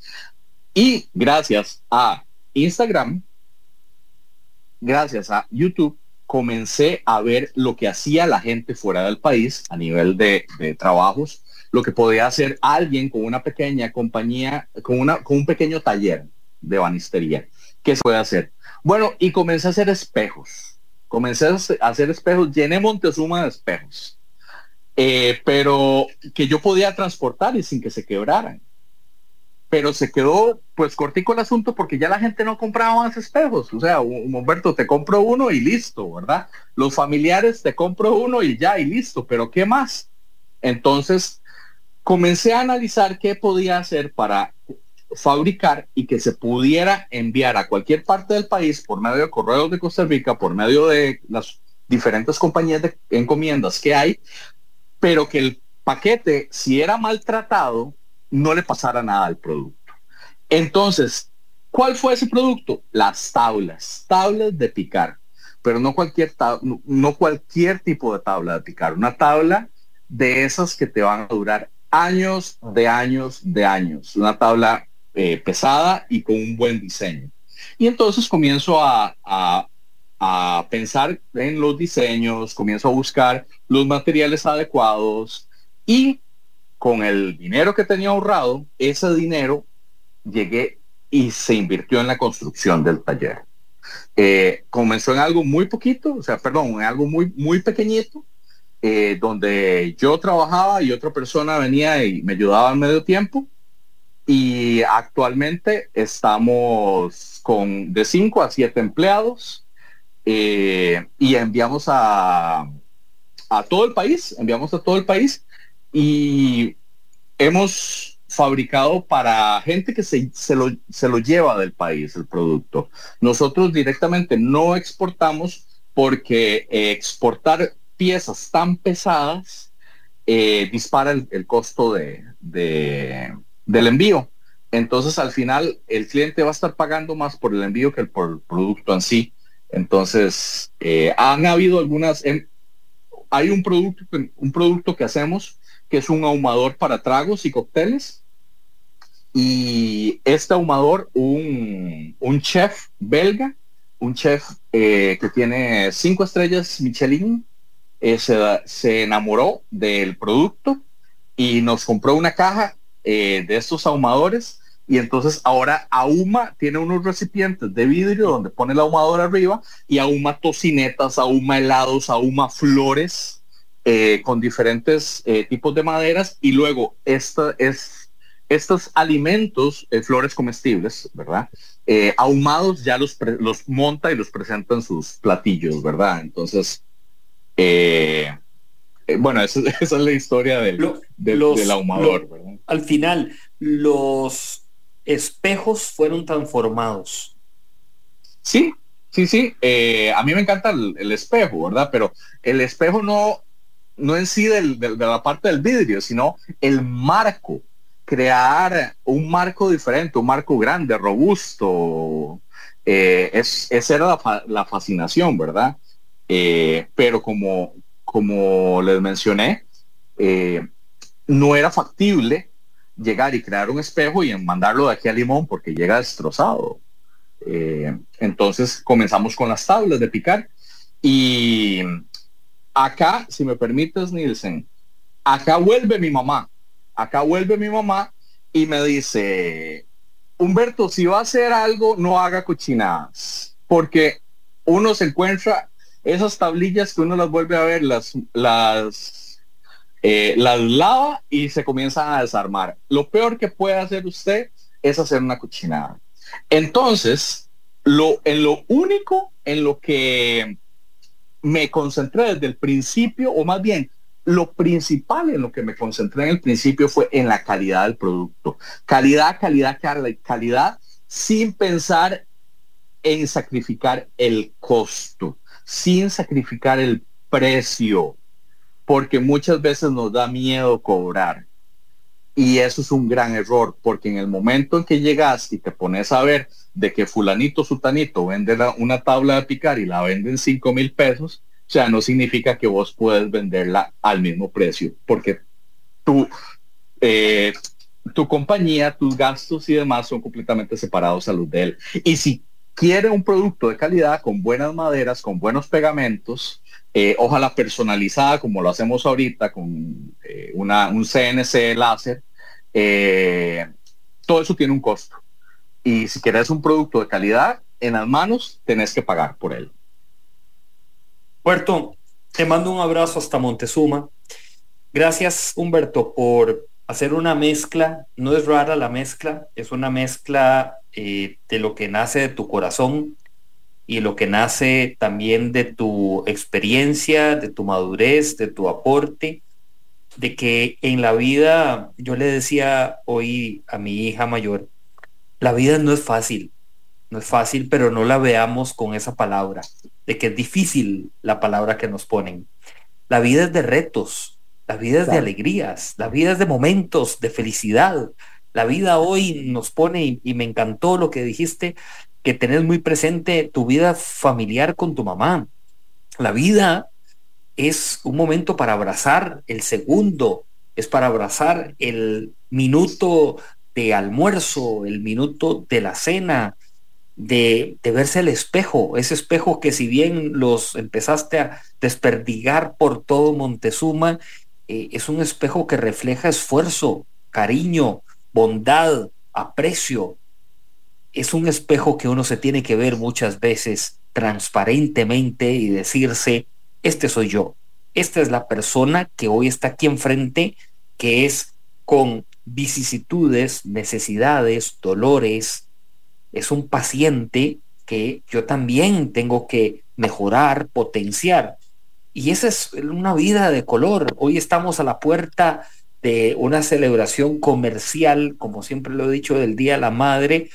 Y gracias a Instagram, gracias a YouTube, comencé a ver lo que hacía la gente fuera del país a nivel de, trabajos, lo que podía hacer alguien con una pequeña compañía, con, una, con un pequeño taller de banistería. ¿Qué se puede hacer? Bueno, y comencé a hacer espejos Comencé a hacer espejos, llené Montezuma de espejos, eh, pero que yo podía transportar y sin que se quebraran. Pero se quedó pues cortico el asunto porque ya la gente no compraba más espejos. O sea, Humberto, te compro uno y listo, ¿verdad? Los familiares te compro uno y ya y listo, pero ¿qué más? Entonces, comencé a analizar qué podía hacer para fabricar y que se pudiera enviar a cualquier parte del país por medio de correos de Costa Rica, por medio de las diferentes compañías de encomiendas que hay, pero que el paquete, si era maltratado, no le pasara nada al producto. Entonces, ¿cuál fue ese producto? Las tablas, tablas de picar, pero no cualquier, no cualquier tipo de tabla de picar, una tabla de esas que te van a durar años de años de años, una tabla eh, pesada y con un buen diseño. Y entonces comienzo a, pensar en los diseños, comienzo a buscar los materiales adecuados y con el dinero que tenía ahorrado, ese dinero llegué y se invirtió en la construcción del taller. Eh, comenzó en algo muy poquito, o sea, perdón, en algo muy, muy pequeñito, eh, donde yo trabajaba y otra persona venía y me ayudaba al medio tiempo y actualmente estamos con de 5 a 7 empleados eh, y enviamos a, a todo el país, enviamos a todo el país y hemos fabricado para gente que se, se, lo, se lo lleva del país el producto. Nosotros directamente no exportamos porque exportar piezas tan pesadas eh, dispara el, costo de, del envío. Entonces al final el cliente va a estar pagando más por el envío que por el producto en sí. Entonces eh, han habido algunas, em, hay un producto, un producto que hacemos que es un ahumador para tragos y cócteles. Y este ahumador, un, un chef belga, un chef eh, que tiene cinco estrellas Michelin, eh, se, se enamoró del producto y nos compró una caja eh, de estos ahumadores y entonces ahora ahuma tiene unos recipientes de vidrio donde pone el ahumador arriba y ahuma tocinetas, ahuma helados, ahuma flores eh, con diferentes eh, tipos de maderas y luego esta es, estos alimentos, flores comestibles, ¿verdad? ahumados ya los, los monta y los presenta en sus platillos, ¿verdad? Entonces, bueno, esa, es la historia del, del, ahumador, al final los espejos fueron transformados. Sí, sí, sí. Eh, a mí me encanta el, espejo, ¿verdad? Pero el espejo no, no en sí de la parte del vidrio, sino el marco. crear un marco diferente, un marco grande, robusto. Eh, es, esa era la, fascinación, ¿verdad? Eh, pero como, como les mencioné, eh, no era factible llegar y crear un espejo y mandarlo de aquí a Limón porque llega destrozado. entonces comenzamos con las tablas de picar y acá, si me permites, Nielsen, acá vuelve mi mamá acá vuelve mi mamá y me dice, Humberto, si va a hacer algo, no haga cochinadas, porque uno se encuentra esas tablillas que uno las vuelve a ver, las, las, eh, las lava y se comienzan a desarmar. Lo peor que puede hacer usted es hacer una cochinada. Entonces, lo, en lo único en lo que me concentré desde el principio, o más bien lo principal en lo que me concentré en el principio fue en la calidad del producto. Calidad, calidad, calidad, sin pensar en sacrificar el costo, sin sacrificar el precio, porque muchas veces nos da miedo cobrar. Y eso es un gran error, porque en el momento en que llegas y te pones a ver de que fulanito, sutanito vende una tabla de picar y la venden cinco mil pesos, sea, no significa que vos puedes venderla al mismo precio, porque tu, eh, tu compañía, tus gastos y demás son completamente separados a los de él. Y si quiere un producto de calidad, con buenas maderas, con buenos pegamentos, eh, ojalá personalizada como lo hacemos ahorita con eh, una, un CNC láser, todo eso tiene un costo. Y si quieres un producto de calidad en las manos, tenés que pagar por él. Puerto, te mando un abrazo hasta Montezuma. Gracias, Humberto, por hacer una mezcla. No es rara la mezcla, es una mezcla eh, de lo que nace de tu corazón y lo que nace también de tu experiencia, de tu madurez, de tu aporte, de que en la vida, yo le decía hoy a mi hija mayor, la vida no es fácil, no es fácil, pero no la veamos con esa palabra de que es difícil la palabra que nos ponen. La vida es de retos, la vida es de alegrías, la vida es de momentos de felicidad. La vida hoy nos pone, y, me encantó lo que dijiste, que tenés muy presente tu vida familiar con tu mamá. La vida es un momento para abrazar el segundo, es para abrazar el minuto de almuerzo, el minuto de la cena, de, verse el espejo, ese espejo que si bien los empezaste a desperdigar por todo Montezuma, eh, es un espejo que refleja esfuerzo, cariño, bondad, aprecio. Es un espejo que uno se tiene que ver muchas veces transparentemente y decirse, este soy yo, esta es la persona que hoy está aquí enfrente, que es con vicisitudes, necesidades, dolores, es un paciente que yo también tengo que mejorar, potenciar. Y esa es una vida de color. Hoy estamos a la puerta de una celebración comercial, como siempre lo he dicho, del Día de la Madre.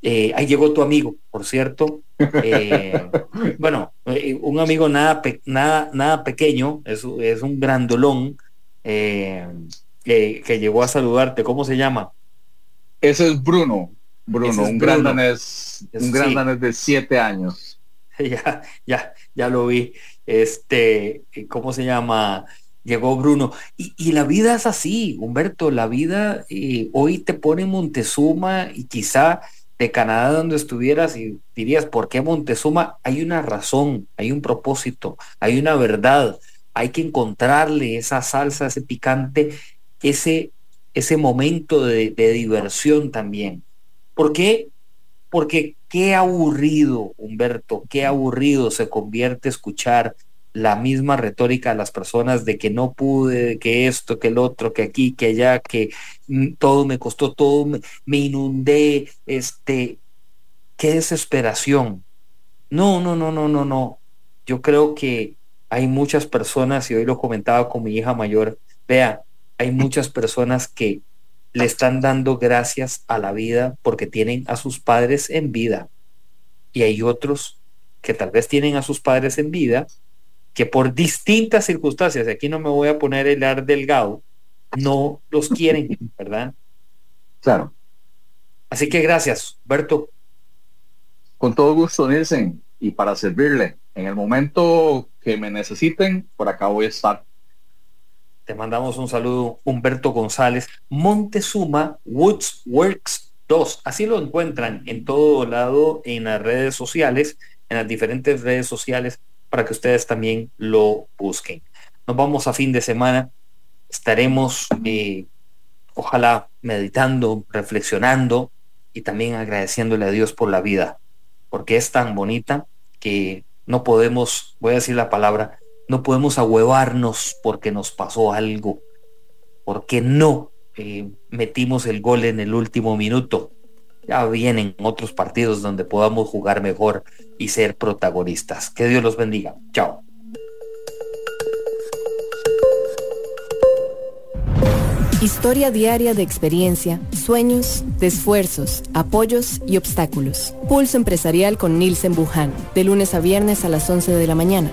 Eh, ahí llegó tu amigo, por cierto. Eh, bueno, eh, un amigo nada, nada, nada pequeño, es, es un grandolón que, que llegó a saludarte. ¿Cómo se llama? Ese es Bruno. Bruno, un gran danés, un gran danés de siete años. ya, ya, ya lo vi. Este, ¿cómo se llama? Llegó Bruno. Y, la vida es así, Humberto, la vida eh, hoy te pone Montezuma y quizá de Canadá donde estuvieras y dirías, ¿por qué Montezuma? Hay una razón, hay un propósito, hay una verdad, hay que encontrarle esa salsa, ese picante, ese, ese momento de diversión también. ¿Por qué? Porque qué aburrido, Humberto, qué aburrido se convierte escuchar la misma retórica a las personas de que no pude, que esto, que el otro, que aquí, que allá, que mm, todo me costó, todo me, inundé, este, qué desesperación. No, no, no, no, no, no. Yo creo que hay muchas personas, y hoy lo comentaba con mi hija mayor, vea, hay muchas personas que le están dando gracias a la vida porque tienen a sus padres en vida. Y hay otros que tal vez tienen a sus padres en vida, que por distintas circunstancias, aquí no me voy a poner el ar delgado, no los quieren, ¿verdad? Claro. Así que gracias, Berto. Con todo gusto, Nielsen, y para servirle. En el momento que me necesiten, por acá voy a estar. Te mandamos un saludo, Humberto González, Montezuma Woods Works 2. Así lo encuentran en todo lado en las redes sociales, en las diferentes redes sociales, para que ustedes también lo busquen. Nos vamos a fin de semana. Estaremos, eh, ojalá, meditando, reflexionando y también agradeciéndole a Dios por la vida, porque es tan bonita que no podemos, voy a decir la palabra, no podemos ahuevarnos porque nos pasó algo, porque no eh, metimos el gol en el último minuto. Ya vienen otros partidos donde podamos jugar mejor y ser protagonistas. Que Dios los bendiga. Chao. Historia diaria de experiencia, sueños, de esfuerzos, apoyos y obstáculos. Pulso empresarial con Nielsen Buján, de lunes a viernes a las 11 de la mañana